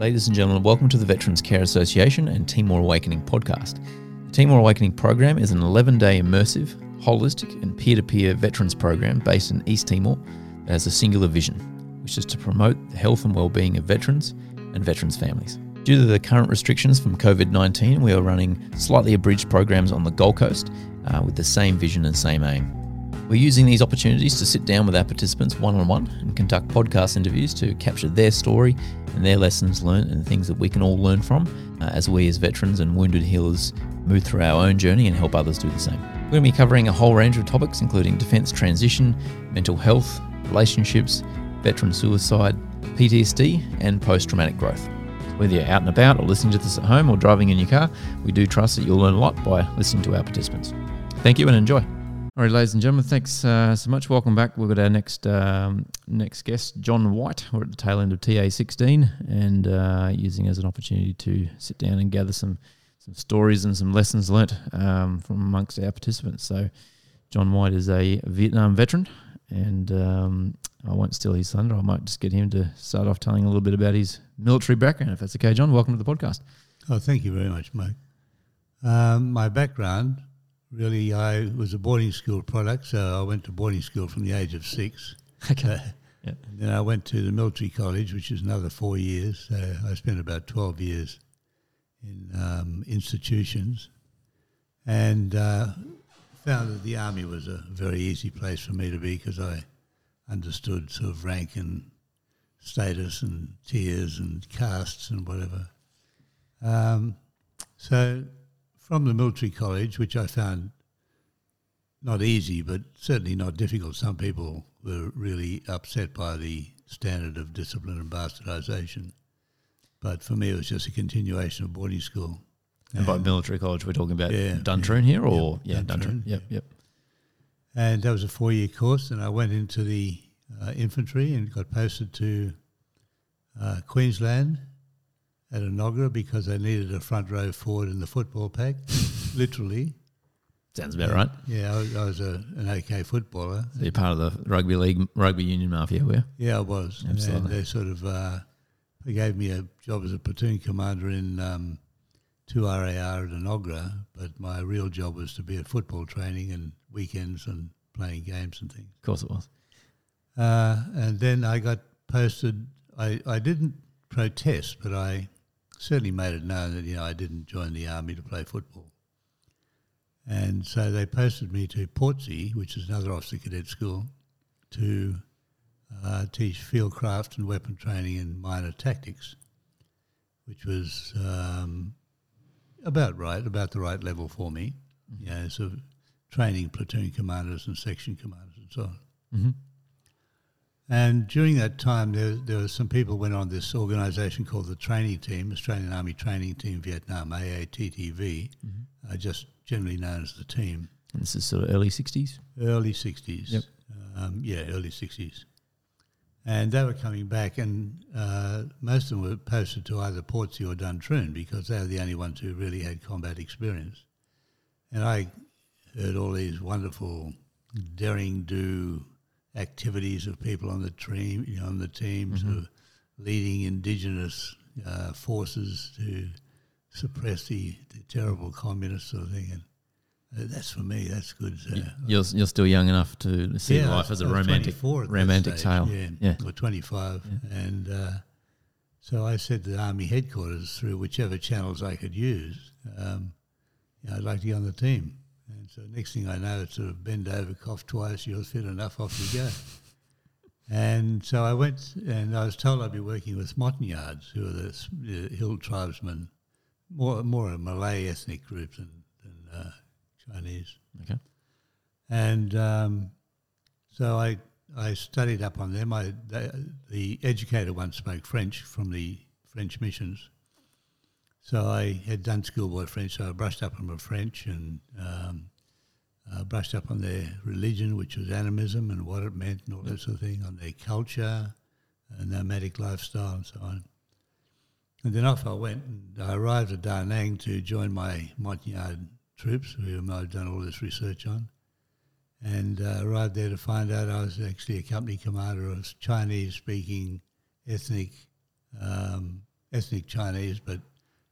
Ladies and gentlemen, welcome to the Veterans Care Association and Timor Awakening podcast. The Timor Awakening program is an 11 day immersive, holistic, and peer to peer veterans program based in East Timor that has a singular vision, which is to promote the health and well-being of veterans and veterans' families. Due to the current restrictions from COVID 19, we are running slightly abridged programs on the Gold Coast uh, with the same vision and same aim. We're using these opportunities to sit down with our participants one on one and conduct podcast interviews to capture their story and their lessons learned and things that we can all learn from uh, as we, as veterans and wounded healers, move through our own journey and help others do the same. We're going to be covering a whole range of topics, including defence transition, mental health, relationships, veteran suicide, PTSD, and post traumatic growth. Whether you're out and about or listening to this at home or driving in your car, we do trust that you'll learn a lot by listening to our participants. Thank you and enjoy. All right, ladies and gentlemen, thanks uh, so much. Welcome back. We've got our next um, next guest, John White. We're at the tail end of TA16 and uh, using as an opportunity to sit down and gather some some stories and some lessons learnt um, from amongst our participants. So, John White is a Vietnam veteran, and um, I won't steal his thunder. I might just get him to start off telling a little bit about his military background, if that's okay, John. Welcome to the podcast. Oh, thank you very much, Mike. Um, my background really, I was a boarding school product, so I went to boarding school from the age of six. Okay. Uh, Yeah. then I went to the military college, which is another four years. So I spent about 12 years in um, institutions and uh, found that the army was a very easy place for me to be because I understood sort of rank and status and tiers and castes and whatever. Um, so from the military college, which I found not easy, but certainly not difficult. Some people were really upset by the standard of discipline and bastardization. But for me, it was just a continuation of boarding school. And by military college, we're talking about Yeah, Duntroon here, or yeah, yeah, Duntroon. Duntroon, Yep, yep. And that was a four year course. And I went into the uh, infantry and got posted to uh, Queensland at Enoggera because they needed a front row forward in the football pack, literally. Sounds about right. Yeah, I was, I was a, an okay footballer. So you're part of the rugby league, rugby union mafia, were you? Yeah, I was. And Absolutely. they sort of uh, they gave me a job as a platoon commander in um, 2RAR at Enoggera, but my real job was to be at football training and weekends and playing games and things. Of course it was. Uh, and then I got posted. I, I didn't protest, but I certainly made it known that you know I didn't join the army to play football. And so they posted me to Portsea, which is another officer cadet school, to uh, teach field craft and weapon training and minor tactics, which was um, about right, about the right level for me. You know, of training platoon commanders and section commanders and so on. Mm-hmm. And during that time, there, there were some people went on this organisation called the Training Team, Australian Army Training Team Vietnam, AATTV, uh, just generally known as the team. And this is sort of early 60s. Early 60s. Yep. Um, yeah, early 60s. And they were coming back, and uh, most of them were posted to either Portsea or Duntroon because they were the only ones who really had combat experience. And I heard all these wonderful daring do activities of people on the team, you know, on the teams of leading indigenous uh, forces to suppress the, the terrible communist sort of thing. And uh, that's for me. That's good. So, You're, you're still young enough to see yeah, life as a romantic 24 at that romantic stage, tale. Yeah, Yeah. or 25. And uh, so I said to the Army headquarters through whichever channels I could use, um, you know, I'd like to get on the team. And so next thing I know, it's sort of bend over, cough twice, you're fit enough, off you go. and so I went and I was told I'd be working with Montagnards, who are the, the hill tribesmen, more, more a Malay ethnic group than, than uh, Chinese. Okay. And um, so I I studied up on them. I they, the educator once spoke French from the French missions, so I had done schoolboy French. So I brushed up on my French and um, uh, brushed up on their religion, which was animism and what it meant and all that sort of thing, on their culture, uh, nomadic lifestyle, and so on. And then off I went, and I arrived at Da Nang to join my Montagnard troops, whom I'd done all this research on and uh, arrived there to find out I was actually a company commander of Chinese-speaking ethnic um, ethnic Chinese, but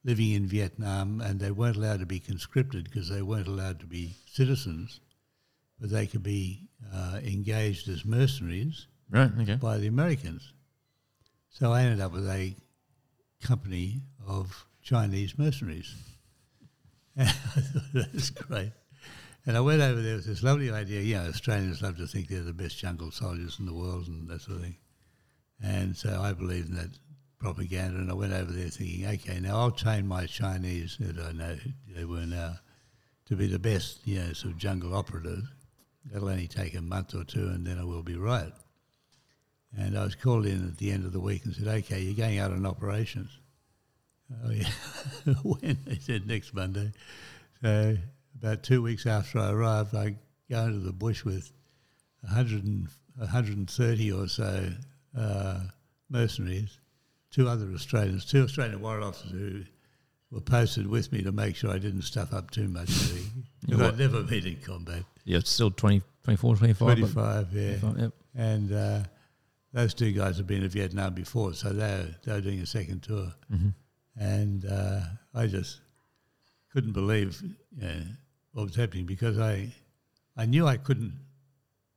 living in Vietnam, and they weren't allowed to be conscripted because they weren't allowed to be citizens, but they could be uh, engaged as mercenaries Right. Okay. by the Americans. So I ended up with a company of Chinese mercenaries. And I thought that was great. And I went over there with this lovely idea. You know, Australians love to think they're the best jungle soldiers in the world and that sort of thing. And so I believe in that propaganda. And I went over there thinking, okay, now I'll train my Chinese that I know they were now to be the best, you know, sort of jungle operatives. That'll only take a month or two, and then I will be right. And I was called in at the end of the week and said, okay, you're going out on operations. Oh, yeah. when? They said next Monday. So about two weeks after I arrived, I go into the bush with 100 and, 130 or so uh, mercenaries, two other Australians, two Australian warrant officers who were posted with me to make sure I didn't stuff up too much. Because I'd never been in combat. Yeah, it's still 20, 24, 25. 25, yeah. 25, Yep. And uh, those two guys had been to Vietnam before, so they were, they were doing a second tour. Mm-hmm. And uh, I just couldn't believe you know, what was happening because I, I knew I couldn't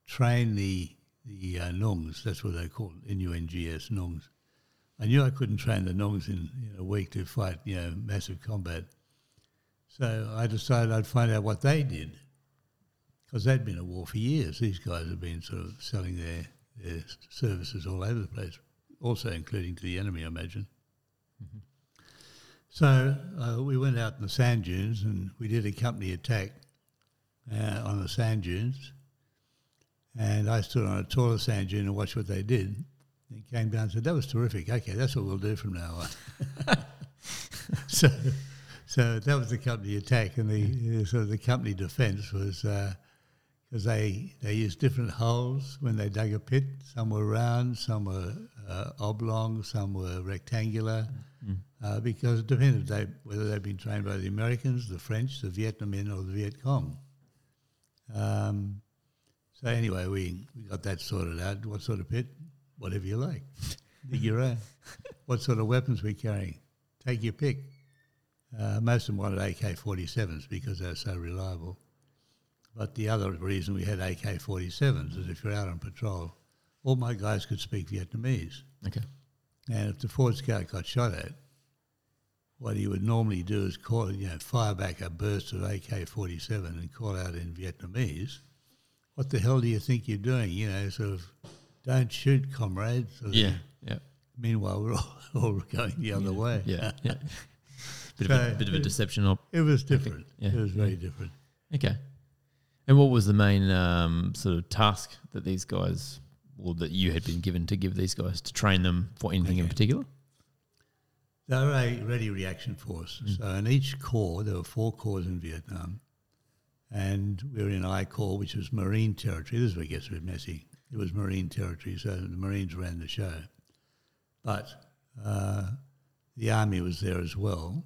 train the the uh, Nungs, that's what they call it, N-U-N-G-S, Nungs. I knew I couldn't train the Nungs in, in a week to fight, you know, massive combat. So I decided I'd find out what they did because they'd been at war for years. These guys have been sort of selling their, their services all over the place, also including to the enemy, I imagine. So uh, we went out in the sand dunes and we did a company attack uh, on the sand dunes. And I stood on a taller sand dune and watched what they did. And came down and said, "That was terrific. Okay, that's what we'll do from now on." so, so that was the company attack, and the sort of the company defence was because they they used different holes when they dug a pit. Some were round, some were uh, oblong, some were rectangular, uh, because it depended they, whether they'd been trained by the Americans, the French, the Vietnamese, or the Viet Cong. Um, so anyway, we, we got that sorted out. What sort of pit? Whatever you like. Dig your own. what sort of weapons we carrying? Take your pick. Uh, most of them wanted AK-47s because they're so reliable. But the other reason we had AK-47s is if you're out on patrol, all my guys could speak Vietnamese. Okay. And if the forward scout got shot at, what he would normally do is call, you know, fire back a burst of AK-47 and call out in Vietnamese, "What the hell do you think you're doing?" You know, sort of, "Don't shoot, comrades." Yeah. Yeah. Meanwhile, we're all, all going the other way. Yeah. Yeah. bit, of a, bit of a deception. Op- It was different. Yeah, It was very different. okay. And what was the main um, sort of task that these guys, or that you had been given to give these guys to train them for anything in particular? They were a ready reaction force. So in each corps, there were four corps in Vietnam, and we were in I Corps, which was Marine territory. This is where it gets a bit messy. It was Marine territory, so the Marines ran the show. But uh, the Army was there as well,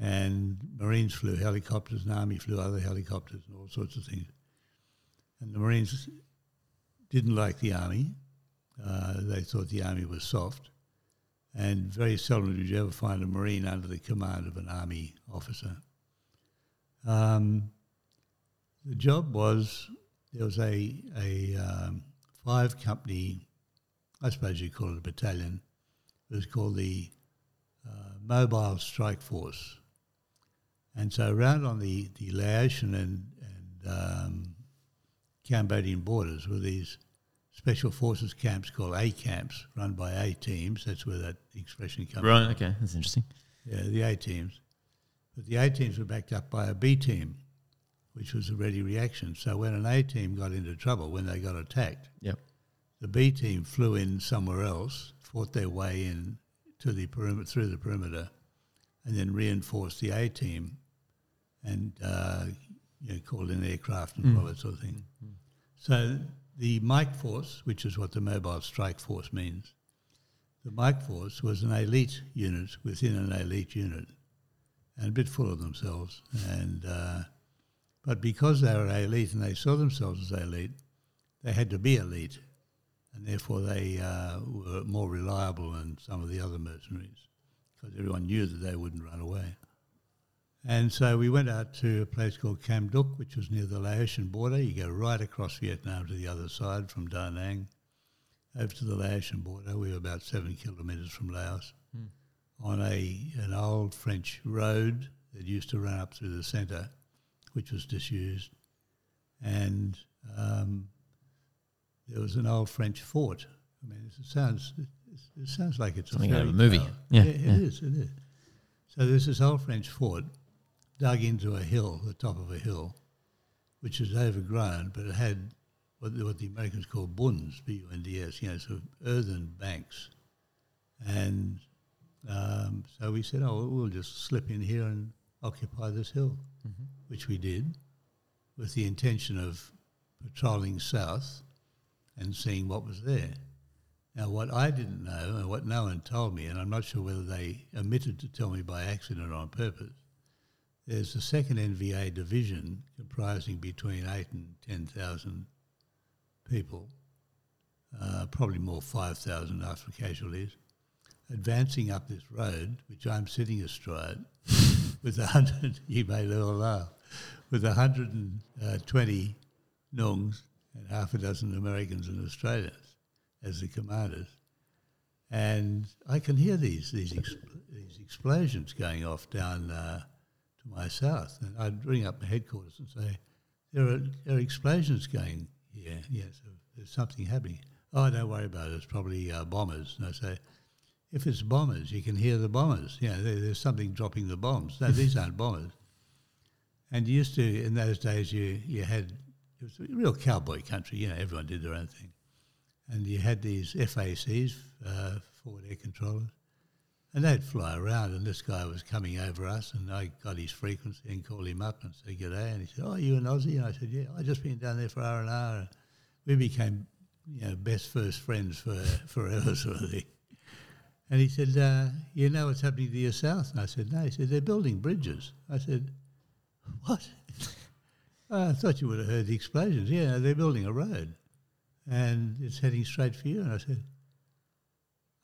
and Marines flew helicopters, and Army flew other helicopters, and all sorts of things. And the Marines didn't like the Army. Uh, they thought the Army was soft and very seldom did you ever find a Marine under the command of an Army officer. Um, the job was there was a, a um, five company, I suppose you call it a battalion, it was called the uh, Mobile Strike Force. And so around on the, the Laotian and, and um, Cambodian borders were these special forces camps called A camps, run by A teams. That's where that expression comes from. Right. from. Okay. That's interesting. Yeah, the A teams. But the A teams were backed up by a B team, which was a ready reaction. So when an A team got into trouble, when they got attacked, Yep. the B team flew in somewhere else, fought their way in to the perimeter through the perimeter, and then reinforced the A team, and uh, you know, called in aircraft and all that sort of thing. So the Mike Force, which is what the Mobile Strike Force means, the Mike Force was an elite unit within an elite unit, and a bit full of themselves. And uh, but because they were elite and they saw themselves as elite, they had to be elite, and therefore they uh, were more reliable than some of the other mercenaries. because everyone knew that they wouldn't run away. And so we went out to a place called Kham Duc, which was near the Laotian border. You go right across Vietnam to the other side from Da Nang over to the Laotian border. We were about seven kilometres from Laos Hmm. on a an old French road that used to run up through the centre, which was disused. And um, there was an old French fort. I mean, it sounds it, it sounds like it's Something a out of a movie. tale. Yeah, it yeah. is, It is. So there's this old French fort dug into a hill, the top of a hill, which is overgrown, but it had what the, what the Americans call bunds, B-U-N-D-S, you know, sort of earthen banks. And um, so we said, oh, we'll just slip in here and occupy this hill, Mm-hmm. Which we did with the intention of patrolling south and seeing what was there. Now, what I didn't know and what no one told me, and I'm not sure whether they omitted to tell me by accident or on purpose, there's a second NVA division comprising between eight and 10,000 people, uh, probably more 5,000 after casualties, advancing up this road, which I'm sitting astride, with a hundred, you may well laugh, with a hundred and uh, half a dozen Americans and Australians as the commanders. And I can hear these these, these explosions going off down uh, to my south. And I'd ring up the headquarters and say, there are, there are explosions going here. Yes, there's something happening. Oh, don't worry about it. It's probably uh, bombers. And I say, if it's bombers, you can hear the bombers. Know, there, there's something dropping the bombs. No, these aren't bombers. And you used to, in those days, you, you had, it was a real cowboy country. You know, everyone did their own thing. And you had these FACs, uh, forward air controllers, and they'd fly around. And this guy was coming over us, and I got his frequency and called him up and said, G'day. And he said, Oh, you an Aussie? And I said, Yeah, i just been down there for R and R. And we became, you know, best first friends for forever, sort of thing. And he said, uh, You know what's happening to your south? And I said, No. He said, They're building bridges. I said, What? "Oh, I thought you would have heard the explosions. Yeah, they're building a road and it's heading straight for you. And I said,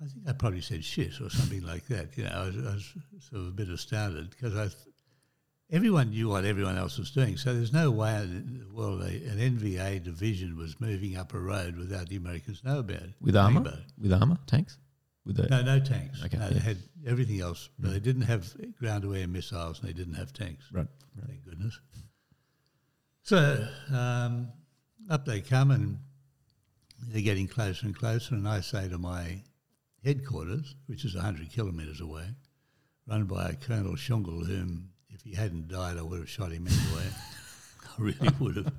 I think I probably said shit or something like that. You know, I was, I was sort of a bit astounded because I, th- everyone knew what everyone else was doing. So there's no way in the world a, an NVA division was moving up a road without the Americans know about it. With armor? With armor? Tanks? With the, No, no tanks. Okay, no, yeah. Mm. they had everything else, but they didn't have ground-to-air missiles and they didn't have tanks. Right. Thank goodness. So um, up they come and they're getting closer and closer. And I say to my headquarters, which is 100 kilometres away, run by a Colonel Schungel, whom if he hadn't died, I would have shot him anyway. I really would have.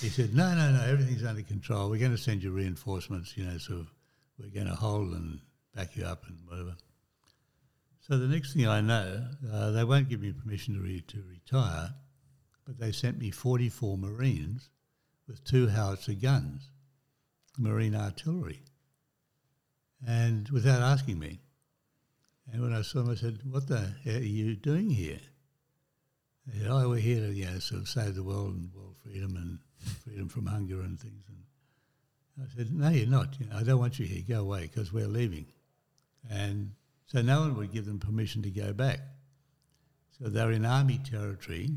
He said, no, no, no, everything's under control. We're going to send you reinforcements, you know, of, we're going to hold and back you up and whatever. So the next thing I know, uh, they won't give me permission to, re- to retire, but they sent me 44 Marines with two howitzer guns, Marine artillery, and without asking me. And when I saw them, I said, "What the hell are you doing here?" They said, "Oh, we're here to you know, sort of save the world and world freedom and freedom from hunger and things." And I said, "No, you're not. You know, I don't want you here. Go away because we're leaving." And so no one would give them permission to go back. So they were in army territory,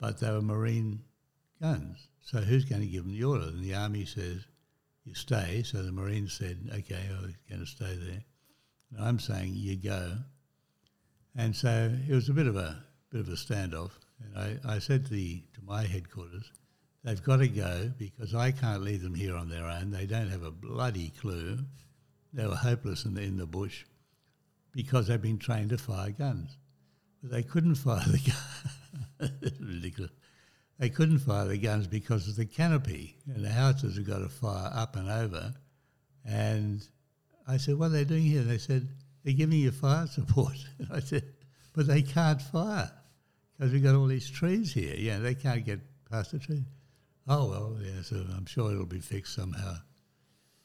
but they were marine guns. So who's going to give them the order? And the army says, you stay. So the marines said, okay, I was going to stay there. And I'm saying, you go. And so it was a bit of a bit of a standoff. And I, I said to, the, to my headquarters, they've got to go because I can't leave them here on their own. They don't have a bloody clue. They were hopeless in the, in the bush because they'd been trained to fire guns. But they couldn't fire the guns. ridiculous. They couldn't fire the guns because of the canopy, and the howitzers have got to fire up and over. And I said, "What are they doing here?" They said, "They're giving you fire support." And I said, "But they can't fire because we've got all these trees here. Yeah, they can't get past the trees." Oh well, yeah. So I'm sure it'll be fixed somehow.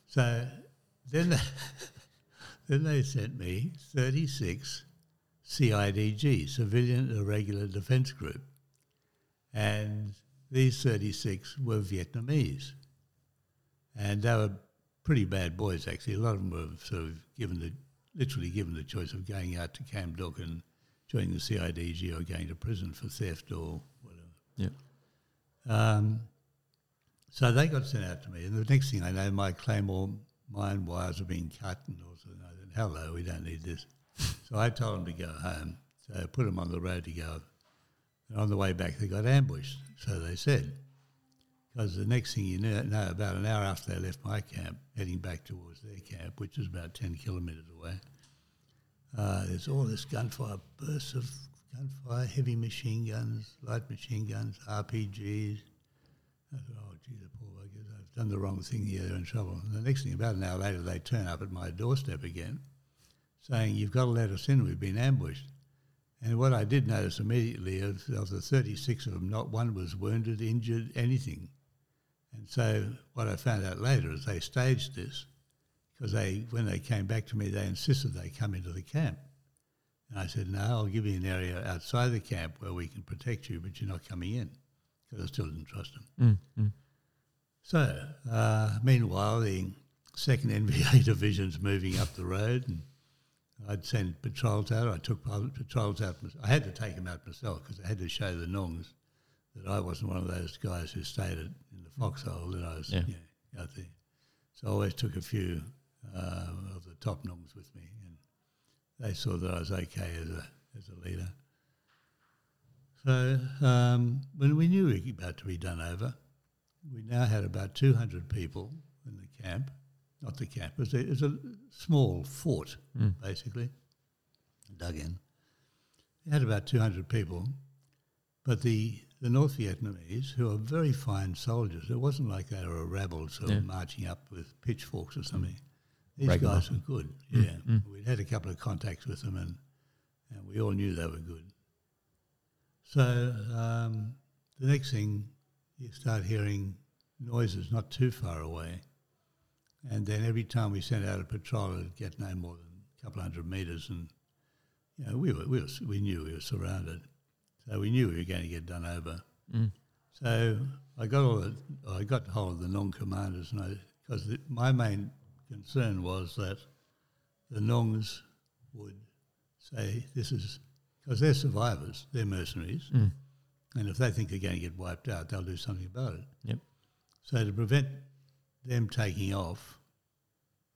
So then, they, then they sent me 36 CIDG, Civilian Irregular Defence Group, and these 36 were Vietnamese, and they were pretty bad boys actually. A lot of them were sort of given the literally given the choice of going out to Kham Duc and joining the CIDG or going to prison for theft or whatever. Yeah. Um, so they got sent out to me, and the next thing I know, my Claymore mine wires were being cut, and all also, I said, hello, we don't need this. so I told them to go home. So I put them on the road to go. And on the way back, they got ambushed, so they said. Because the next thing you know, about an hour after they left my camp, heading back towards their camp, which is about 10 kilometres away, uh, there's all this gunfire, bursts of gunfire, heavy machine guns, light machine guns, RPGs. I thought, oh, gee, the done the wrong thing here, they're in trouble. And the next thing, about an hour later, they turn up at my doorstep again, saying, you've got to let us in, we've been ambushed. And what I did notice immediately, of, of the 36 of them, not one was wounded, injured, anything. And so what I found out later is they staged this because they, when they came back to me, they insisted they come into the camp. And I said, no, I'll give you an area outside the camp where we can protect you, but you're not coming in because I still didn't trust them. Mm, mm. So, uh, meanwhile, the second NVA division's moving up the road, and I'd send patrols out. I took patrols out. I had to take them out myself because I had to show the Nungs that I wasn't one of those guys who stayed at, in the foxhole, that I was Yeah. you know, out there. So I always took a few uh, of the top Nungs with me, and they saw that I was okay as a, as a leader. So um, when we knew we were about to be done over, we now had about 200 people in the camp. Not the camp, it was a, it was a small fort, Mm. basically, dug in. We had about 200 people, but the, the North Vietnamese, who are very fine soldiers, it wasn't like they were a rabble sort Yeah. of marching up with pitchforks or something. These Break 'em guys were good, Mm, yeah. mm. We'd had a couple of contacts with them and, and we all knew they were good. So um, the next thing, you start hearing noises not too far away. And then every time we sent out a patrol, it'd get no more than a couple hundred metres. And, you know, we, were, we, were, we knew we were surrounded. So we knew we were going to get done over. Mm. So I got all the, I got hold of the Nung commanders, and I because my main concern was that the Nungs would say this is because they're survivors, they're mercenaries, Mm. and if they think they're going to get wiped out, they'll do something about it. Yep. So to prevent them taking off,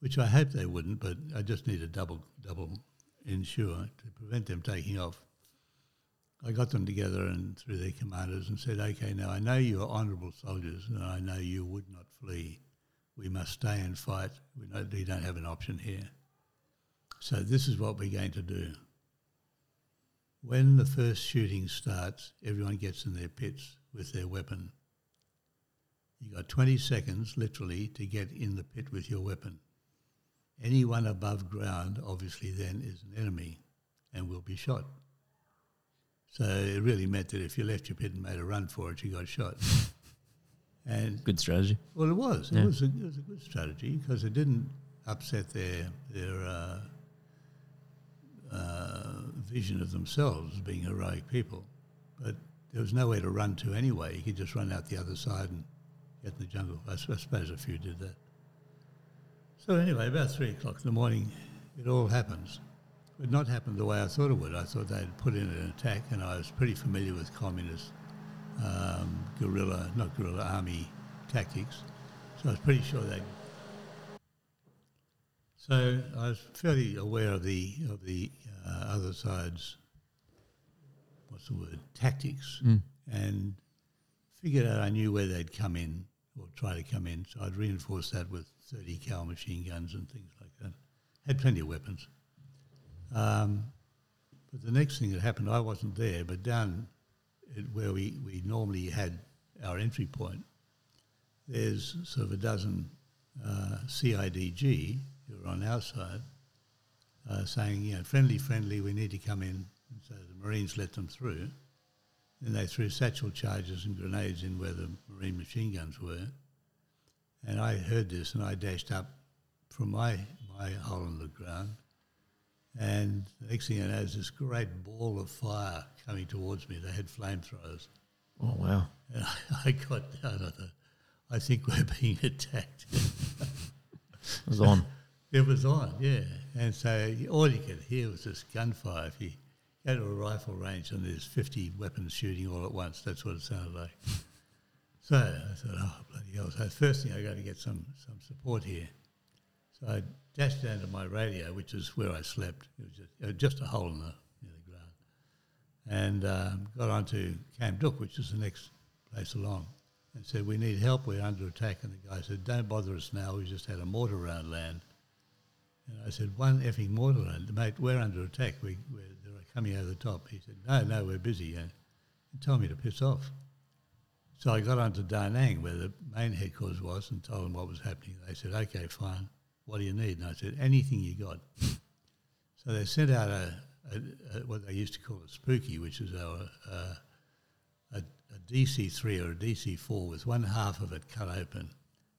which I hope they wouldn't, but I just need a double double ensure to prevent them taking off. I got them together and through their commanders and said, "Okay, now I know you are honourable soldiers, and I know you would not flee. We must stay and fight. We, we don't have an option here. So this is what we're going to do. When the first shooting starts, everyone gets in their pits with their weapon. You got 20 seconds, literally, to get in the pit with your weapon. Anyone above ground, obviously, then is an enemy and will be shot. So it really meant that if you left your pit and made a run for it, you got shot. and Good strategy. well, it was. It Yeah. was a, it was a good strategy because it didn't upset their their uh, uh, vision of themselves as being heroic people. But there was nowhere to run to anyway. You could just run out the other side and get in the jungle. I suppose a few did that. So anyway, about three o'clock in the morning, it all happens. It not happened the way I thought it would. I thought they'd put in an attack, and I was pretty familiar with communist um, guerrilla, not guerrilla, army tactics. So I was pretty sure they. So I was fairly aware of the of the uh, other side's what's the word tactics, Mm. and figured out I knew where they'd come in or try to come in. So I'd reinforce that with 30 cal machine guns and things like that. Had plenty of weapons. Um, but the next thing that happened, I wasn't there, but down where we, we normally had our entry point, there's sort of a dozen uh, CIDG who are on our side uh, saying, you know, friendly, friendly, we need to come in. And so the Marines let them through. Then they threw satchel charges and grenades in where the Marine machine guns were. And I heard this and I dashed up from my, my hole in the ground. And the next thing I know is this great ball of fire coming towards me. They had flamethrowers. Oh wow. And I, I got down. I thought, I think we're being attacked. It was on. It was on, yeah. And so all you could hear was this gunfire. If you go to a rifle range and there's 50 weapons shooting all at once, that's what it sounded like. so I thought, oh, bloody hell. So first thing, i got to get some, some support here. So I dashed down to my radio, which is where I slept. It was just, was just a hole in the, in the ground. And um, got onto Kham Duc, which is the next place along, and said, we need help, we're under attack. And the guy said, don't bother us now, we just had a mortar round land. And I said, one effing mortar round, mate, we're under attack, we, we're, coming over the top. He said, no, no, we're busy. And he told me to piss off. So I got onto Da Nang, where the main headquarters was, and told them what was happening. They said, okay, fine what do you need? And I said, anything you got. so they sent out a, a, a, what they used to call a spooky, which is a, a, a DC3 or a DC4 with one half of it cut open.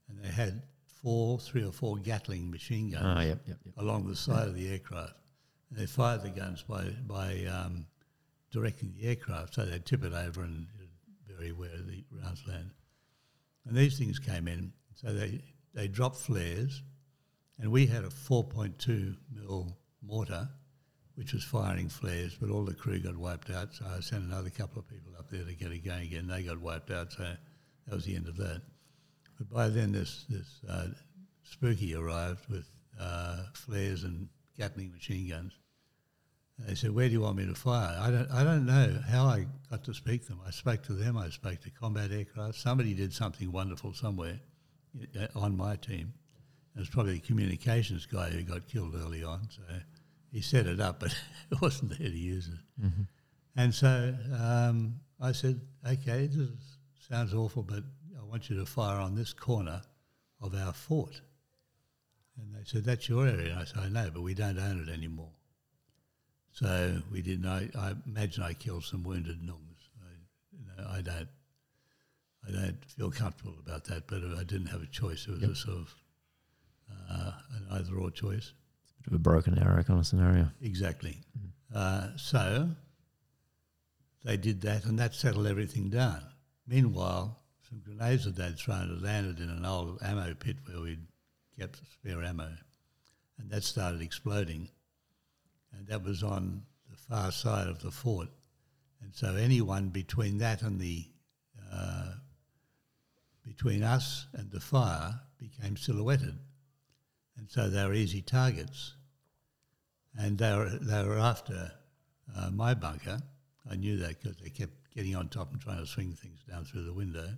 And they had four, three or four Gatling machine guns oh, yep, yep, yep. along the side of the aircraft. And they fired the guns by, by um, directing the aircraft, so they'd tip it over and very where the rounds land. And these things came in, so they, they dropped flares, and we had a 4.2 mil mortar, which was firing flares, but all the crew got wiped out. So I sent another couple of people up there to get it going again. They got wiped out, so that was the end of that. But by then, this this uh, spooky arrived with uh, flares and Gatling machine guns. They said, "Where do you want me to fire?" I don't I don't know how I got to speak to them. I spoke to them. I spoke to combat aircraft. Somebody did something wonderful somewhere uh, on my team it was probably the communications guy who got killed early on. So he set it up, but it wasn't there to use it. Mm-hmm. And so um, I said, okay, this sounds awful, but I want you to fire on this corner of our fort. And they said, that's your area. And I said, I know, but we don't own it anymore. So we didn't. I, I imagine I killed some wounded Nungs. I, you know, I don't. I don't feel comfortable about that, but I didn't have a choice. It was yep. a sort of uh, an either or choice. It's a bit of a broken arrow kind of scenario. Exactly. Mm. Uh, so they did that, and that settled everything down. Meanwhile, some grenades that they'd thrown had landed in an old ammo pit where we'd kept spare ammo, and that started exploding. And that was on the far side of the fort. And so anyone between that and the uh, between us and the fire became silhouetted and so they were easy targets. And they were, they were after uh, my bunker. I knew that because they kept getting on top and trying to swing things down through the window.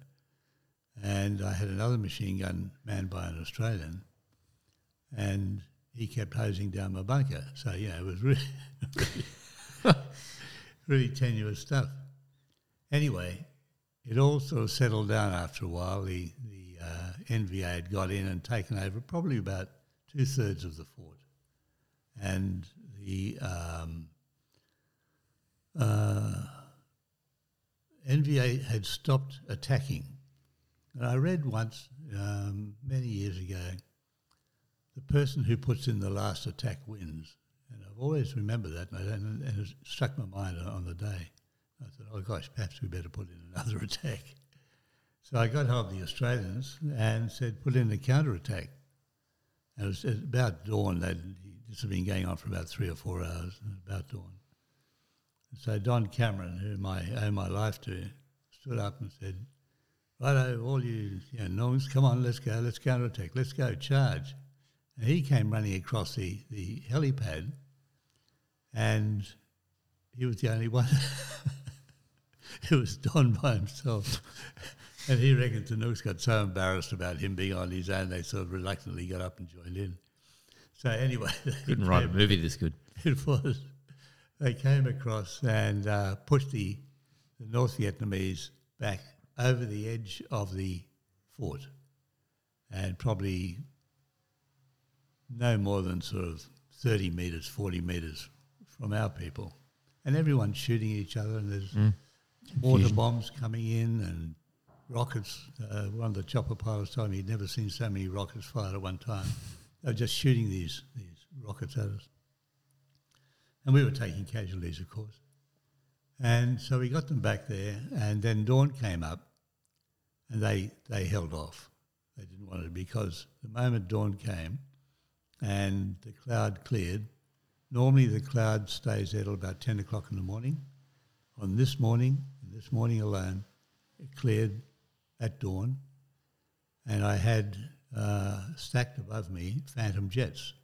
And I had another machine gun manned by an Australian, and he kept hosing down my bunker. So, yeah, it was really, really, really tenuous stuff. Anyway, it all sort of settled down after a while. The, the uh, NVA had got in and taken over probably about two thirds of the fort, and the um, uh, NVA had stopped attacking. And I read once, um, many years ago, the person who puts in the last attack wins. And I've always remembered that, and, and it struck my mind on the day. I thought, oh gosh, perhaps we better put in another attack. So I got hold of the Australians and said, put in a counter attack. And it was about dawn. This had been going on for about three or four hours. About dawn. And so Don Cameron, whom I owe my life to, stood up and said, "Righto, all you, you know, come on, let's go, let's counterattack, let's go, charge." And he came running across the, the helipad, and he was the only one. it was Don by himself. And he reckons the Nooks got so embarrassed about him being on his own, they sort of reluctantly got up and joined in. So anyway, couldn't write a movie this good. It was. They came across and uh, pushed the, the North Vietnamese back over the edge of the fort, and probably no more than sort of thirty meters, forty meters from our people, and everyone's shooting at each other, and there's mm. mortar bombs coming in and rockets. Uh, one of the chopper pilots told me he'd never seen so many rockets fired at one time. They were just shooting these these rockets at us, and we were taking casualties, of course. And so we got them back there, and then dawn came up, and they they held off. They didn't want it because the moment dawn came, and the cloud cleared. Normally, the cloud stays there till about 10 o'clock in the morning. On this morning, this morning alone, it cleared at dawn, and I had uh, stacked above me Phantom jets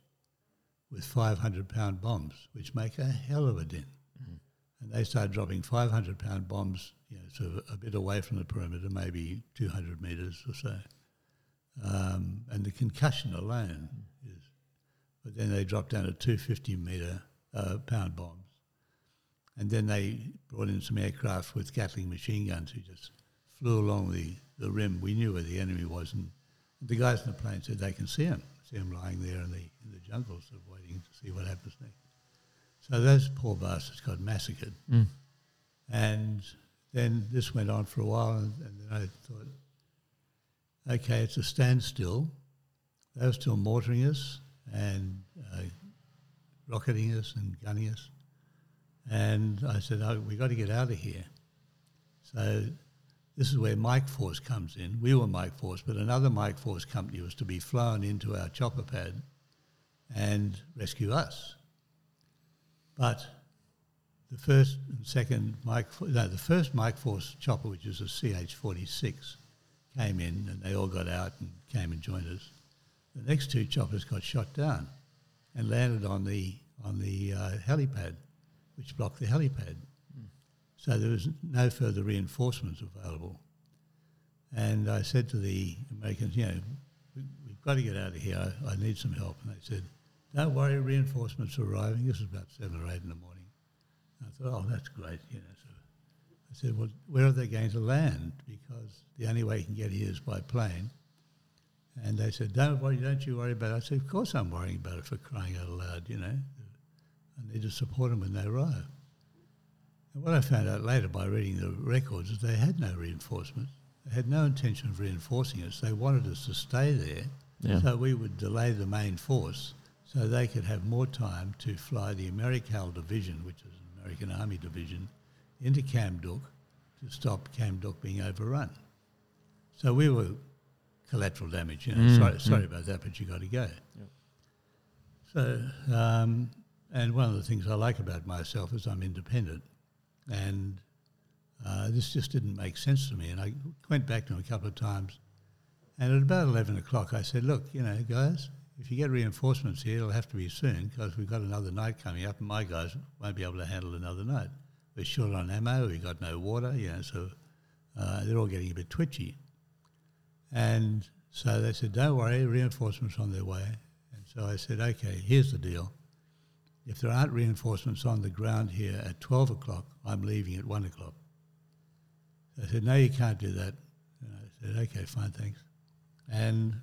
with 500 pound bombs, which make a hell of a din. Mm-hmm. And they started dropping 500 pound bombs, you know, sort of a bit away from the perimeter, maybe 200 metres or so. Um, and the concussion alone mm. is, but then they dropped down to 250 metre uh, pound bombs. And then they brought in some aircraft with Gatling machine guns who just flew along the, the rim. We knew where the enemy was, and the guys in the plane said they can see him, see him lying there in the, in the jungle, sort of waiting to see what happens next. So those poor bastards got massacred. Mm. And then this went on for a while, and, and then I thought, okay, it's a standstill. They were still mortaring us and uh, rocketing us and gunning us. And I said, oh, we've got to get out of here. So this is where Mike Force comes in. We were Mike Force, but another Mike Force company was to be flown into our chopper pad and rescue us. But the first and second Mike, no, the first Mike Force chopper, which was a CH-46, came in and they all got out and came and joined us. The next two choppers got shot down and landed on the on the uh, helipad, which blocked the helipad. Mm. So there was no further reinforcements available. And I said to the Americans, you know, we, have got to get out of here. I, I, need some help. And they said, don't worry, reinforcements are arriving. This was about seven or eight in the morning. And I thought, oh, that's great. You know, so I said, well, where are they going to land? Because the only way you can get here is by plane. And they said, don't worry, don't you worry about it. I said, of course I'm worrying about it for crying out loud, you know. I need to support them when they arrive. And what I found out later by reading the records is they had no reinforcements. They had no intention of reinforcing us. They wanted us to stay there yeah. so we would delay the main force so they could have more time to fly the Americal Division, which is an American Army division, into Kham Duc to stop Kham Duc being overrun. So we were collateral damage. You know, mm, sorry, sorry mm. about that, but you got to go. Yep. So, um, and one of the things I like about myself is I'm independent, and uh, this just didn't make sense to me. And I went back to him a couple of times, and at about eleven o'clock, I said, "Look, you know, guys, if you get reinforcements here, it'll have to be soon because we've got another night coming up, and my guys won't be able to handle another night. We're short on ammo, we've got no water, you know, so uh, they're all getting a bit twitchy." And so they said, don't worry, reinforcements on their way. And so I said, okay, here's the deal. If there aren't reinforcements on the ground here at 12 o'clock, I'm leaving at 1 o'clock. I said, no, you can't do that. And I said, okay, fine, thanks. And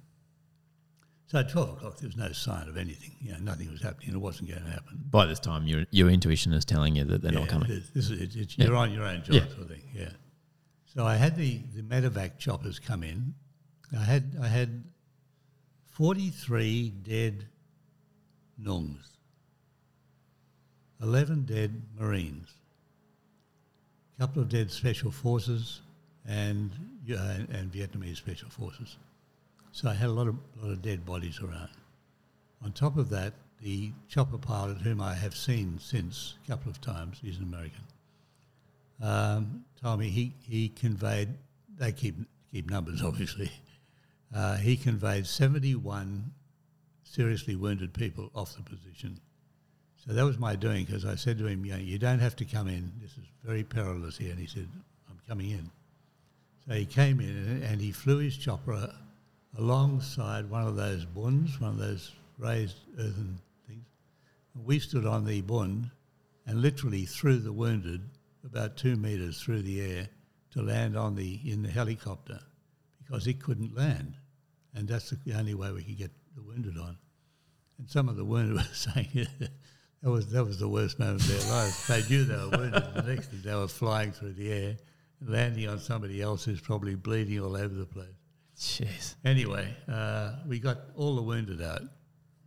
so at 12 o'clock, there was no sign of anything. You know, nothing was happening. It wasn't going to happen. By this time, your, your intuition is telling you that they're yeah, not coming. It is, it's, it's, yeah. You're on your own job yeah. sort of thing, yeah. So I had the, the medevac choppers come in I had I had forty three dead Nungs, eleven dead Marines, a couple of dead Special Forces, and uh, and Vietnamese Special Forces. So I had a lot of lot of dead bodies around. On top of that, the chopper pilot, whom I have seen since a couple of times, he's an American, um, told me he, he conveyed. They keep keep numbers, obviously uh, he conveyed 71 seriously wounded people off the position. So that was my doing because I said to him, you, know, you don't have to come in. This is very perilous here. And he said, I'm coming in. So he came in and he flew his chopper alongside one of those bunds, one of those raised earthen things. And we stood on the bund and literally threw the wounded about two metres through the air to land on the in the helicopter because he couldn't land. And that's the only way we could get the wounded on. And some of the wounded were saying that was that was the worst moment of their lives. They knew they were wounded. The next thing they were flying through the air, landing on somebody else who's probably bleeding all over the place. Jeez. Anyway, uh, we got all the wounded out.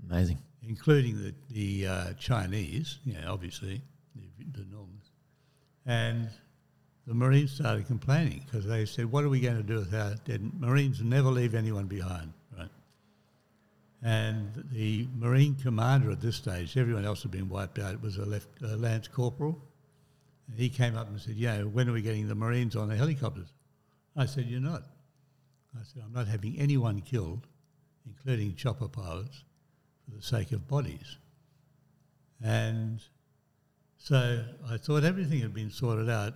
Amazing. Including the the uh, Chinese, yeah, obviously the, the and the Marines started complaining because they said, "What are we going to do with our dead Marines? Never leave anyone behind, right?" And the Marine commander at this stage, everyone else had been wiped out, It was a left uh, Lance Corporal. And he came up and said, "Yeah, when are we getting the Marines on the helicopters?" I said, "You're not." I said, "I'm not having anyone killed, including chopper pilots, for the sake of bodies." And so I thought everything had been sorted out,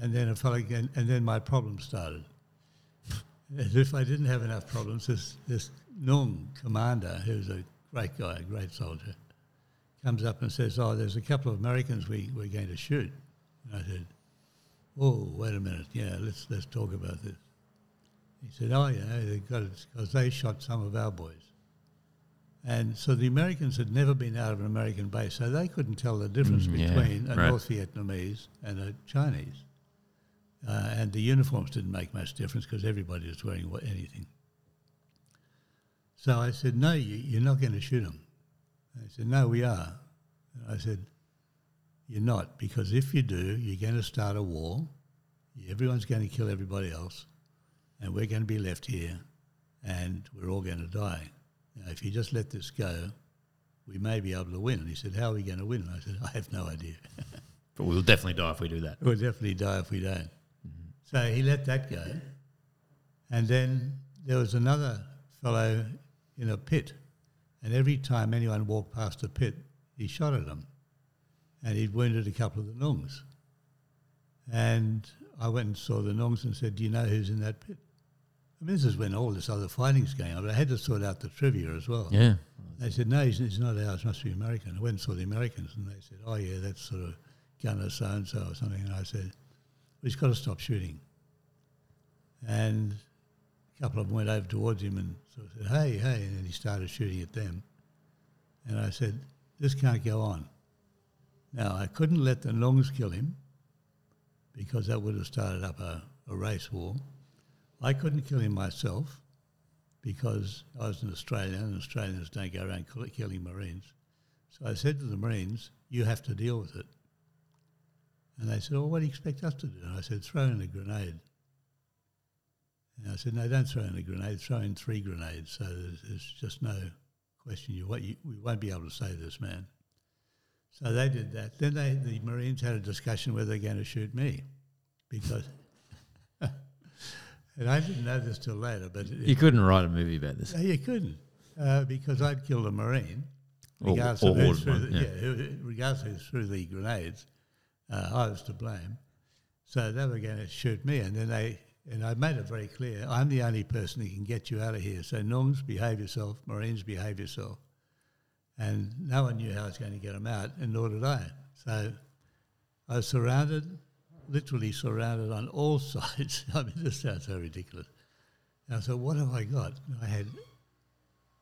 and then a fellow again, and then my problem started. As if I didn't have enough problems, this this Nung commander, who's a great guy, a great soldier, comes up and says, "Oh, there's a couple of Americans we we're going to shoot." And I said, "Oh, wait a minute, yeah, let's let's talk about this." He said, "Oh, yeah, they got it because they shot some of our boys." And so the Americans had never been out of an American base, so they couldn't tell the difference Mm, yeah, between a right. North Vietnamese and a Chinese. And the uniforms didn't make much difference because everybody was wearing what, anything. So I said, No, you, you're not going to shoot them. They said, No, we are. And I said, You're not, because if you do, you're going to start a war. Everyone's going to kill everybody else, and we're going to be left here, and we're all going to die. Now, if you just let this go, we may be able to win. And he said, How are we going to win? And I said, I have no idea. But we'll definitely die if we do that. We'll definitely die if we don't. So he let that go. And then there was another fellow in a pit. And every time anyone walked past a pit, he shot at them. And he'd wounded a couple of the Nungs. And I went and saw the Nungs and said, Do you know who's in that pit? I mean, this is when all this other fighting's going on, but I had to sort out the trivia as well. Yeah. They said, no, he's, he's not ours, must be American. I went and saw the Americans, and they said, oh, yeah, that's sort of gunner so-and-so or something. And I said, he's got to stop shooting. And a couple of them went over towards him and sort of said, hey, hey, and then he started shooting at them. And I said, this can't go on. Now, I couldn't let the Nungs kill him because that would have started up a, a race war. I couldn't kill him myself because I was an Australian and Australians don't go around killing Marines. So I said to the Marines, you have to deal with it. And they said, well, what do you expect us to do? And I said, throw in a grenade. And I said, no, don't throw in a grenade, throw in three grenades. So there's, there's just no question. You, what you, we won't be able to save this man. So they did that. Then they, the Marines had a discussion whether they're going to shoot me because, and I didn't know this till later, but it, You couldn't write a movie about this. no, you couldn't, uh, because I'd killed a marine, Or- regardless or of who threw the, yeah. yeah, regardless of who threw the grenades, uh, I was to blame. So they were going to shoot me, and then they and I made it very clear: I'm the only person who can get you out of here. So Nungs, behave yourself. Marines, behave yourself. And no one knew how I was going to get them out, and nor did I. So I was surrounded, literally surrounded on all sides. I mean, this sounds so ridiculous. And I thought, what have I got? I had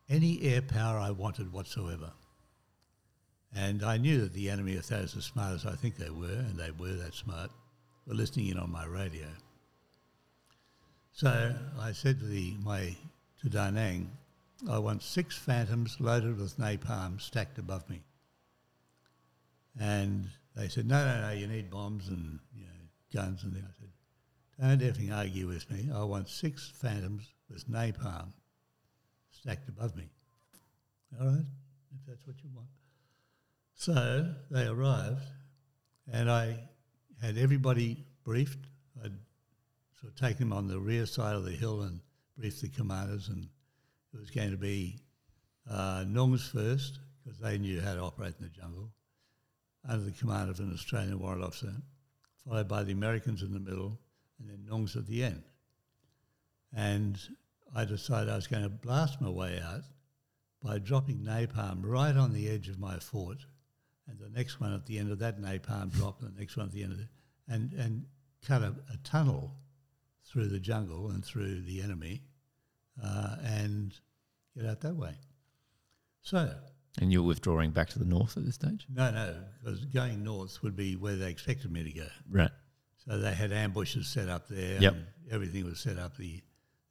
any air power I wanted whatsoever. And I knew that the enemy, if they was as smart as I think they were, and they were that smart, were listening in on my radio. So I said to the my to Da Nang, I want six phantoms loaded with napalm stacked above me. And they said, No, no, no, you need bombs and you know, guns and things. I said, Don't effing argue with me. I want six phantoms with napalm stacked above me. All right, if that's what you want. So they arrived, and I had everybody briefed. I'd sort of taken them on the rear side of the hill and briefed the commanders, and it was going to be uh, Nungs first, because they knew how to operate in the jungle, under the command of an Australian warrant officer, followed by the Americans in the middle, and then Nungs at the end. And I decided I was going to blast my way out by dropping napalm right on the edge of my fort, and the next one at the end of that napalm drop, and the next one at the end of it, and, and cut a, a tunnel through the jungle and through the enemy uh, and get out that way. So, And you're withdrawing back to the north at this stage? no, no, because going north would be where they expected me to go. Right. So they had ambushes set up there. Yep. and everything was set up. The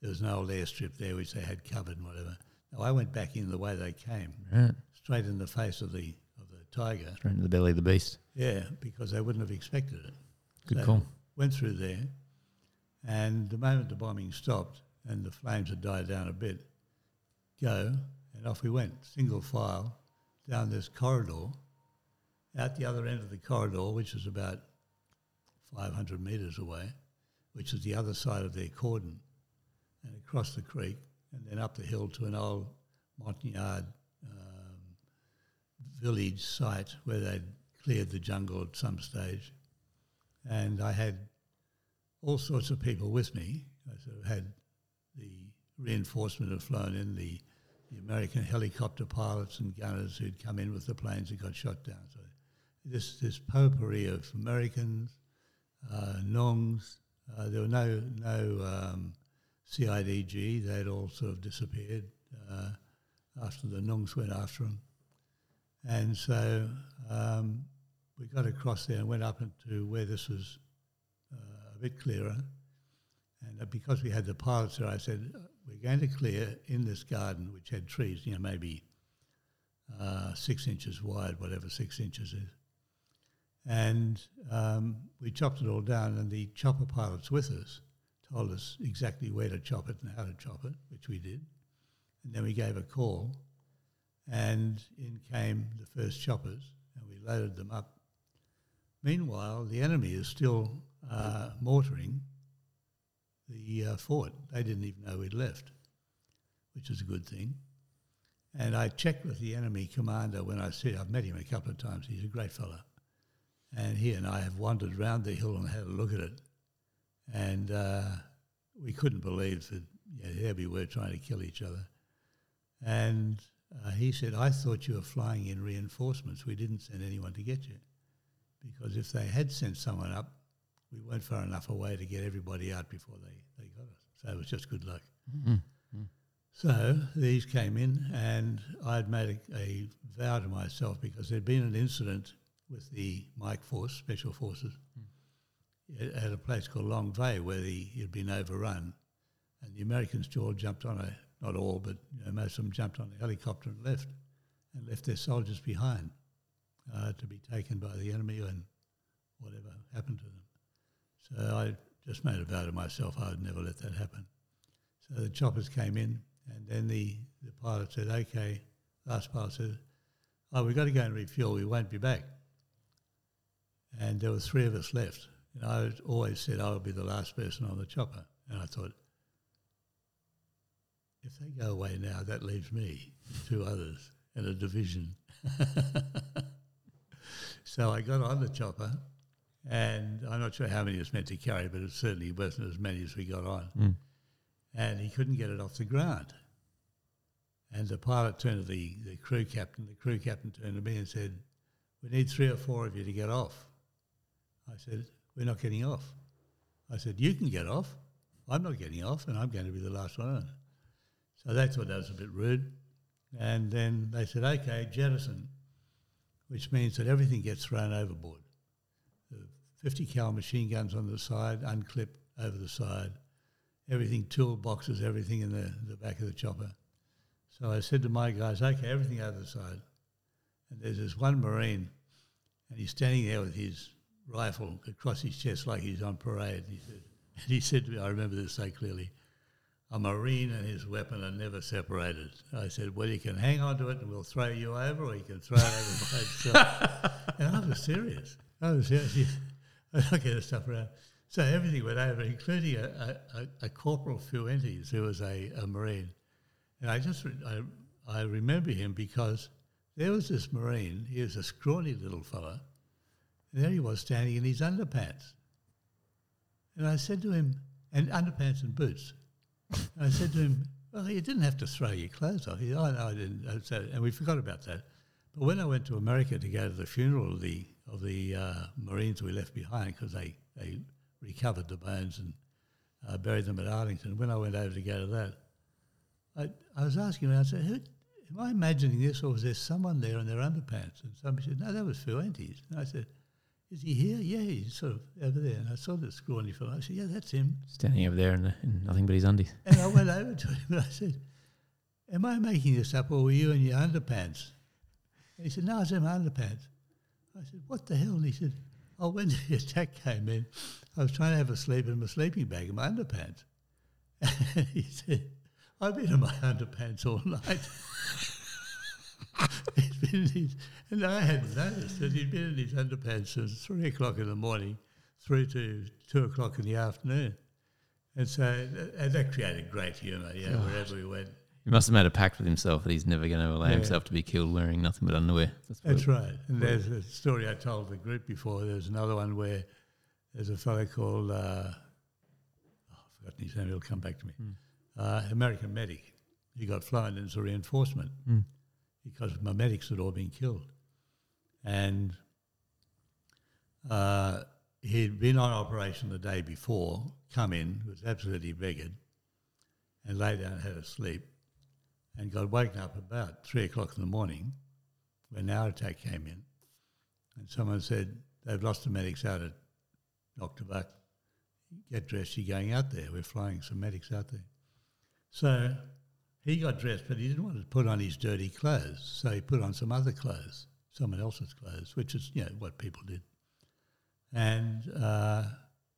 there was an old airstrip there which they had covered and whatever. No, I went back in the way they came, Right. straight in the face of the tiger. Straight into the belly of the beast. Yeah, because they wouldn't have expected it. Good call. Went through there, and the moment the bombing stopped and the flames had died down a bit, go And off we went, single file, down this corridor. Out the other end of the corridor, which was about 500 metres away, which is the other side of their cordon, and across the creek, and then up the hill to an old Montagnard village site where they'd cleared the jungle at some stage. And I had all sorts of people with me. I sort of had the reinforcement had flown in, the, the American helicopter pilots and gunners who'd come in with the planes that got shot down. So this, this potpourri of Americans, uh, Nungs, uh, there were no, no um, CIDG, they'd all sort of disappeared uh, after the Nungs went after them. And so um, we got across there and went up into where this was uh, a bit clearer. And uh, because we had the pilots there, I said, we're going to clear in this garden, which had trees, you know, maybe uh, six inches wide, whatever six inches is. And um, we chopped it all down, and the chopper pilots with us told us exactly where to chop it and how to chop it, which we did. And then we gave a call, and in came the first choppers, and we loaded them up. Meanwhile, the enemy is still uh, mortaring the uh, fort. They didn't even know we'd left, which is a good thing. And I checked with the enemy commander when I said I've met him a couple of times. He's a great fellow, and he and I have wandered round the hill and had a look at it, and uh, we couldn't believe that know, here we were trying to kill each other. And uh, he said, "I thought you were flying in reinforcements. We didn't send anyone to get you, because if they had sent someone up, we weren't far enough away to get everybody out before they, they got us. So it was just good luck. Mm-hmm. So these came in, and I'd made a, a, vow to myself because there'd been an incident with the Mike Force, Special Forces, mm. at a place called Lang Vei where the, he'd been overrun. And the Americans all jumped on a, not all, but you know, most of them jumped on the helicopter and left, and left their soldiers behind uh, to be taken by the enemy and whatever happened to them. So I just made a vow to myself I would never let that happen. So the choppers came in, and then the, the pilot said, okay, last pilot said, oh, we've got to go and refuel, we won't be back. And there were three of us left. And I always said I would be the last person on the chopper. And I thought, if they go away now, that leaves me, two others, and a division. so I got on the chopper and I'm not sure how many it was meant to carry, but it certainly wasn't as many as we got on. Mm. And he couldn't get it off the ground. And the pilot turned to the, the crew captain. The crew captain turned to me and said, We need three or four of you to get off. I said, We're not getting off. I said, You can get off. I'm not getting off, and I'm going to be the last one on. So they thought that was a bit rude. And then they said, Okay, jettison, which means that everything gets thrown overboard. 50 cal machine guns on the side, unclipped over the side, everything, toolboxes, everything in the, the back of the chopper. So I said to my guys, okay, everything over the side. And there's this one Marine, and he's standing there with his rifle across his chest like he's on parade. And He said, and he said to me, I remember this so clearly, a Marine and his weapon are never separated. I said, well, you can hang on to it and we'll throw you over, or you can throw it over by itself. and I was serious. I was serious. I get the stuff around. So everything went over, including a, a, a Corporal Fuentes, who was a, a Marine. And I just re- I, I remember him because there was this Marine, he was a scrawny little fella. and there he was standing in his underpants. And I said to him, and underpants and boots. I said to him, well, you didn't have to throw your clothes off. He no, I didn't. I said, and we forgot about that. But when I went to America to go to the funeral of the of the uh, Marines we left behind because they, they recovered the bones and uh, buried them at Arlington. When I went over to go to that, I, I was asking around, I said, Who, am I imagining this or was there someone there in their underpants? And somebody said, no, that was Fuentes. And I said, is he here? Yeah, he's sort of over there. And I saw this scrawny fellow. I said, yeah, that's him. Standing over there in, the, in nothing but his undies. And I went over to him and I said, am I making this up or were you in your underpants? And he said, no, I was in my underpants. I said, what the hell? And he said, oh, when the attack came in, I was trying to have a sleep in my sleeping bag in my underpants. And he said, I've been in my underpants all night. he'd been in his, and I hadn't noticed that he'd been in his underpants since three o'clock in the morning through to two o'clock in the afternoon. And so and that created great humour, yeah, wherever we went. He must have made a pact with himself that he's never going to allow Yeah. himself to be killed wearing nothing but underwear. That's, That's right. And there's a story I told the group before. There's another one where there's a fellow called, uh, oh, I've forgotten his name, he'll come back to me, uh, American medic. He got flown in as a reinforcement Mm. Because my medics had all been killed. And uh, he'd been on operation the day before, come in, was absolutely beggared, and lay down and had a sleep, and got woken up about three o'clock in the morning when our attack came in. And someone said, they've lost the medics out at Dr. Buck. Get dressed, you're going out there. We're flying some medics out there. So he got dressed, but he didn't want to put on his dirty clothes. So he put on some other clothes, someone else's clothes, which is, you know, what people did. And uh,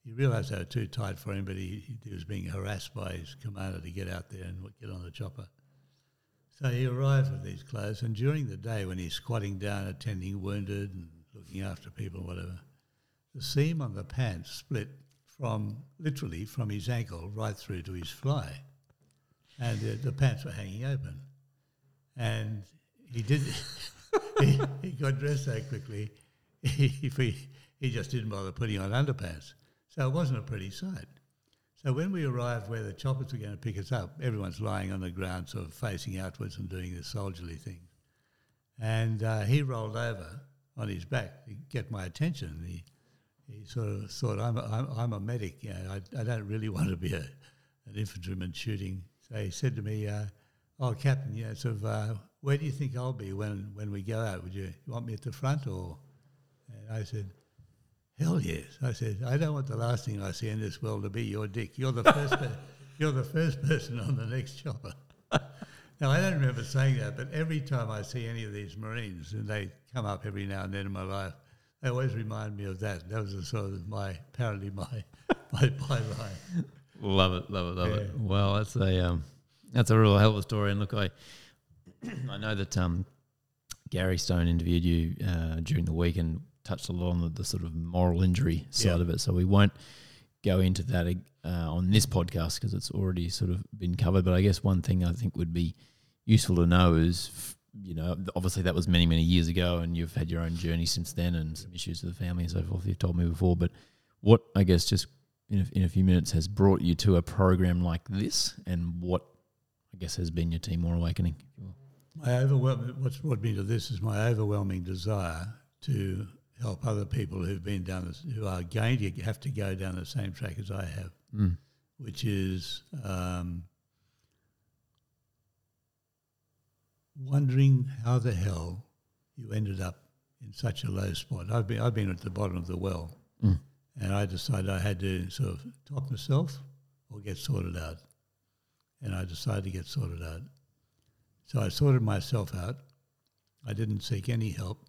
he realised they were too tight for him, but he, he was being harassed by his commander to get out there and get on the chopper. So he arrived with these clothes, and during the day when he's squatting down, attending wounded and looking after people, whatever, the seam on the pants split from literally from his ankle right through to his fly, and the, the pants were hanging open. And he did. he, he got dressed so quickly, he, he he just didn't bother putting on underpants. So it wasn't a pretty sight. So when we arrived where the choppers were going to pick us up, everyone's lying on the ground, sort of facing outwards and doing the soldierly thing. And uh, he rolled over on his back to get my attention. He, he sort of thought, I'm a, I'm, I'm a medic, you know, I, I don't really want to be a, an infantryman shooting. He said to me, uh, oh, Captain, yeah, sort of, uh, where do you think I'll be when, when we go out? Would you, you want me at the front or? And I said, Hell yes. I said, I don't want the last thing I see in this world to be your dick. You're the first per- you're the first person on the next chopper. now I don't remember saying that, but every time I see any of these Marines, and they come up every now and then in my life, they always remind me of that. That was sort of my apparently my my byline. Love it, love it, love it. Well, that's a um, that's a real hell of a story. And look, I I know that um, Gary Stone interviewed you uh, during the week and touched a lot on the, the sort of moral injury side Yeah. of it. So we won't go into that uh, on this podcast because it's already sort of been covered. But I guess one thing I think would be useful to know is, f- you know, obviously that was many many years ago, and you've had your own journey since then and some issues with the family and so forth. You've told me before, but what I guess just in a, in a few minutes has brought you to a program like this, and what I guess has been your Timor awakening. if you will. My overwhelming what's brought me to this is my overwhelming desire to help other people who've been down this, who are going to have to go down the same track as I have. Mm. which is um, wondering how the hell you ended up in such a low spot. I've been I've been at the bottom of the well. And I decided I had to sort of top myself or get sorted out, and I decided to get sorted out. So I sorted myself out. I didn't seek any help,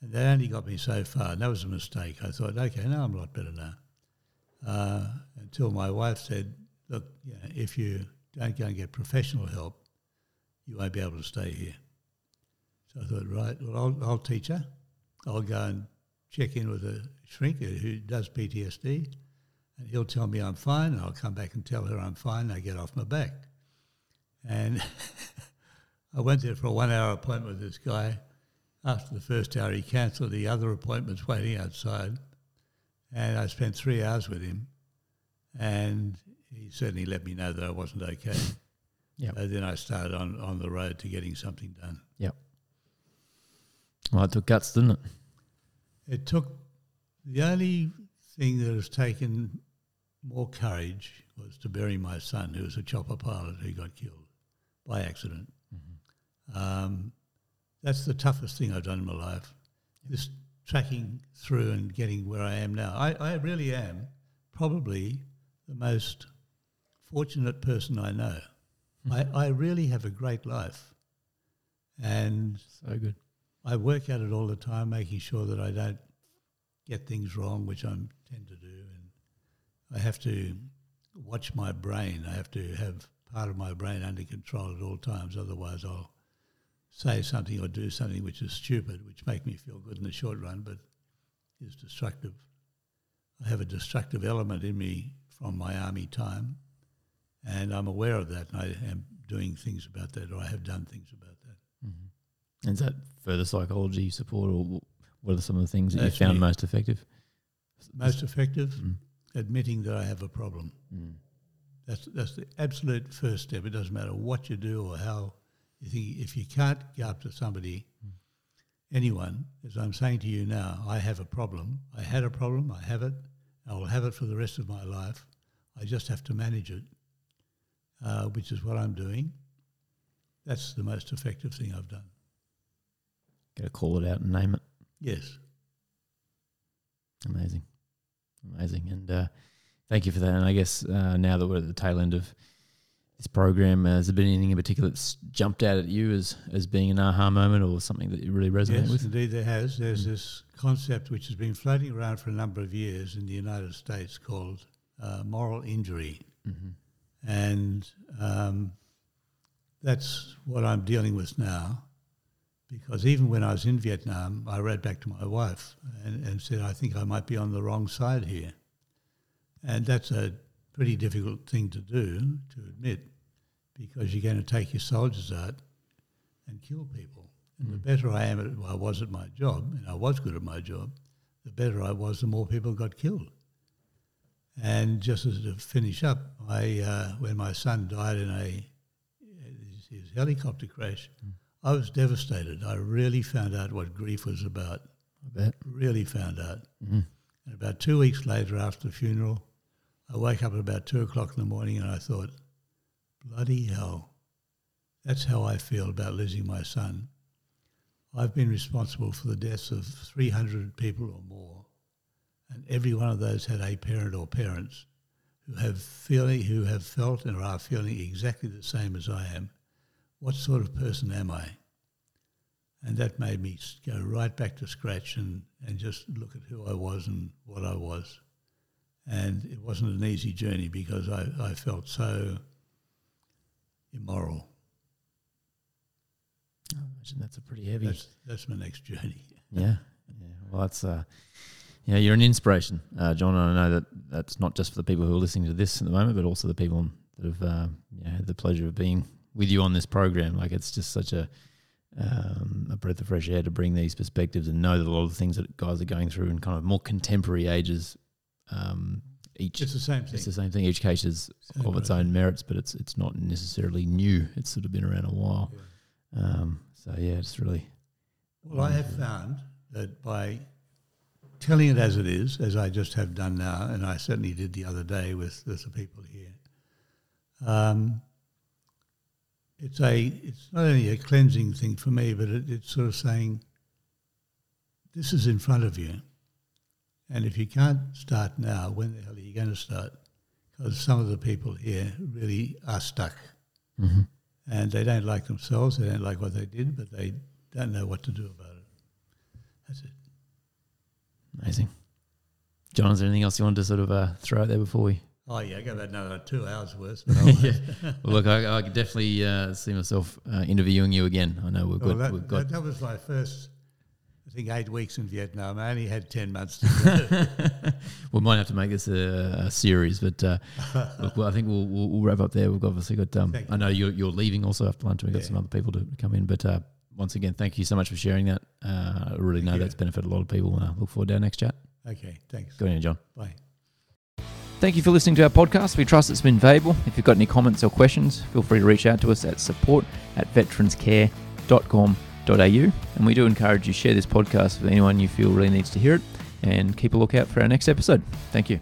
and that only got me so far. And that was a mistake. I thought, okay, now I'm a lot better now uh, until my wife said, "Look, you know, if you don't go and get professional help, you won't be able to stay here." So I thought, right, well, I'll, I'll teach her. I'll go and check in with a shrink who does PTSD, and he'll tell me I'm fine, and I'll come back and tell her I'm fine. And I get off my back, and I went there for a one-hour appointment with this guy. After the first hour, he cancelled the other appointments waiting outside and I spent three hours with him, and he certainly let me know that I wasn't okay. So then I started on, on the road to getting something done. Yep. Well, it took guts, didn't it? It took the only thing that has taken more courage was to bury my son, who was a chopper pilot who got killed by accident. Um, that's the toughest thing I've done in my life. This tracking through and getting where I am now. I, I really am probably the most fortunate person I know. I, I really have a great life. And So good. I work at it all the time, making sure that I don't get things wrong, which I tend to do. And I have to watch my brain. I have to have part of my brain under control at all times, otherwise I'll say something or do something which is stupid, which make me feel good in the short run, but is destructive. I have a destructive element in me from my army time, and I'm aware of that, and I am doing things about that, or I have done things about that. Mm-hmm. Is that further psychology support, or what are some of the things that That's you found me. most effective? Most effective, Mm. admitting that I have a problem. Mm. That's that's the absolute first step. It doesn't matter what you do or how you think. If you can't go up to somebody, anyone, as I'm saying to you now, I have a problem. I had a problem. I have it. I will have it for the rest of my life. I just have to manage it, uh, which is what I'm doing. That's the most effective thing I've done. Got to call it out and name it. Yes. Amazing, amazing, and uh, thank you for that. And I guess uh, now that we're at the tail end of this program, uh, has there been anything in particular that's jumped out at you as as being an aha moment or something that you really resonate Yes, with? indeed there has. There's this concept which has been floating around for a number of years in the United States called uh, moral injury. Mm-hmm. And um, that's what I'm dealing with now. Because even when I was in Vietnam, I wrote back to my wife and, and said, I think I might be on the wrong side here. And that's a pretty difficult thing to do, to admit, because you're going to take your soldiers out and kill people. And the better I am at I was at my job, and I was good at my job, the better I was, the more people got killed. And just as to finish up, I uh, when my son died in a his, his helicopter crash, I was devastated. I really found out what grief was about. I bet. Really found out. Mm-hmm. And about two weeks later, after the funeral, I wake up at about two o'clock in the morning, and I thought, "Bloody hell!" That's how I feel about losing my son. I've been responsible for the deaths of 300 people or more, and every one of those had a parent or parents who have feeling, who have felt and are feeling exactly the same as I am. What sort of person am I? And that made me go right back to scratch and, and just look at who I was and what I was. And it wasn't an easy journey because I, I felt so immoral. I imagine that's a pretty heavy. That's, that's my next journey. Yeah, yeah. Well, that's uh, yeah, you're an inspiration, uh, John. And I know that that's not just for the people who are listening to this at the moment, but also the people that have uh, yeah, had the pleasure of being with you on this program. Like it's just such a um, a breath of fresh air to bring these perspectives and know that a lot of the things that guys are going through in kind of more contemporary ages. Um, each It's the same thing. it's the same thing. Each case is Same of its own merits, but it's it's not necessarily new. It's sort of been around a while. Um, so yeah, it's really Well, I have found that by telling it as it is, as I just have done now, and I certainly did the other day with, with the people here, um, it's a it's not only a cleansing thing for me, but it, it's sort of saying, this is in front of you, and if you can't start now, when the hell are you going to start? Because some of the people here really are stuck and they don't like themselves. They don't like what they did, but they don't know what to do about it. That's it. amazing. John, is there anything else you wanted to sort of uh, throw out there before we Oh yeah, I got about another two hours worth. Yeah. Well, look, I, I could definitely uh, see myself uh, interviewing you again. I know we've Well, that, we've got that, that was my first, I think, eight weeks in Vietnam. I only had ten months to go. we might have to make this a, a series, but uh, look, well, I think we'll, we'll, we'll wrap up there. We've obviously got. Um, I know you're, you're leaving also after lunch. We've got Yeah. some other people to come in, but uh, once again, thank you so much for sharing that. Uh, I really know you. that's benefited a lot of people, and I look forward to our next chat. okay, thanks. Good on John. Bye. Thank you for listening to our podcast. We trust it's been valuable. If you've got any comments or questions, feel free to reach out to us at support at veteranscare.com.au. And we do encourage you share this podcast with anyone you feel really needs to hear it and keep a lookout for our next episode. Thank you.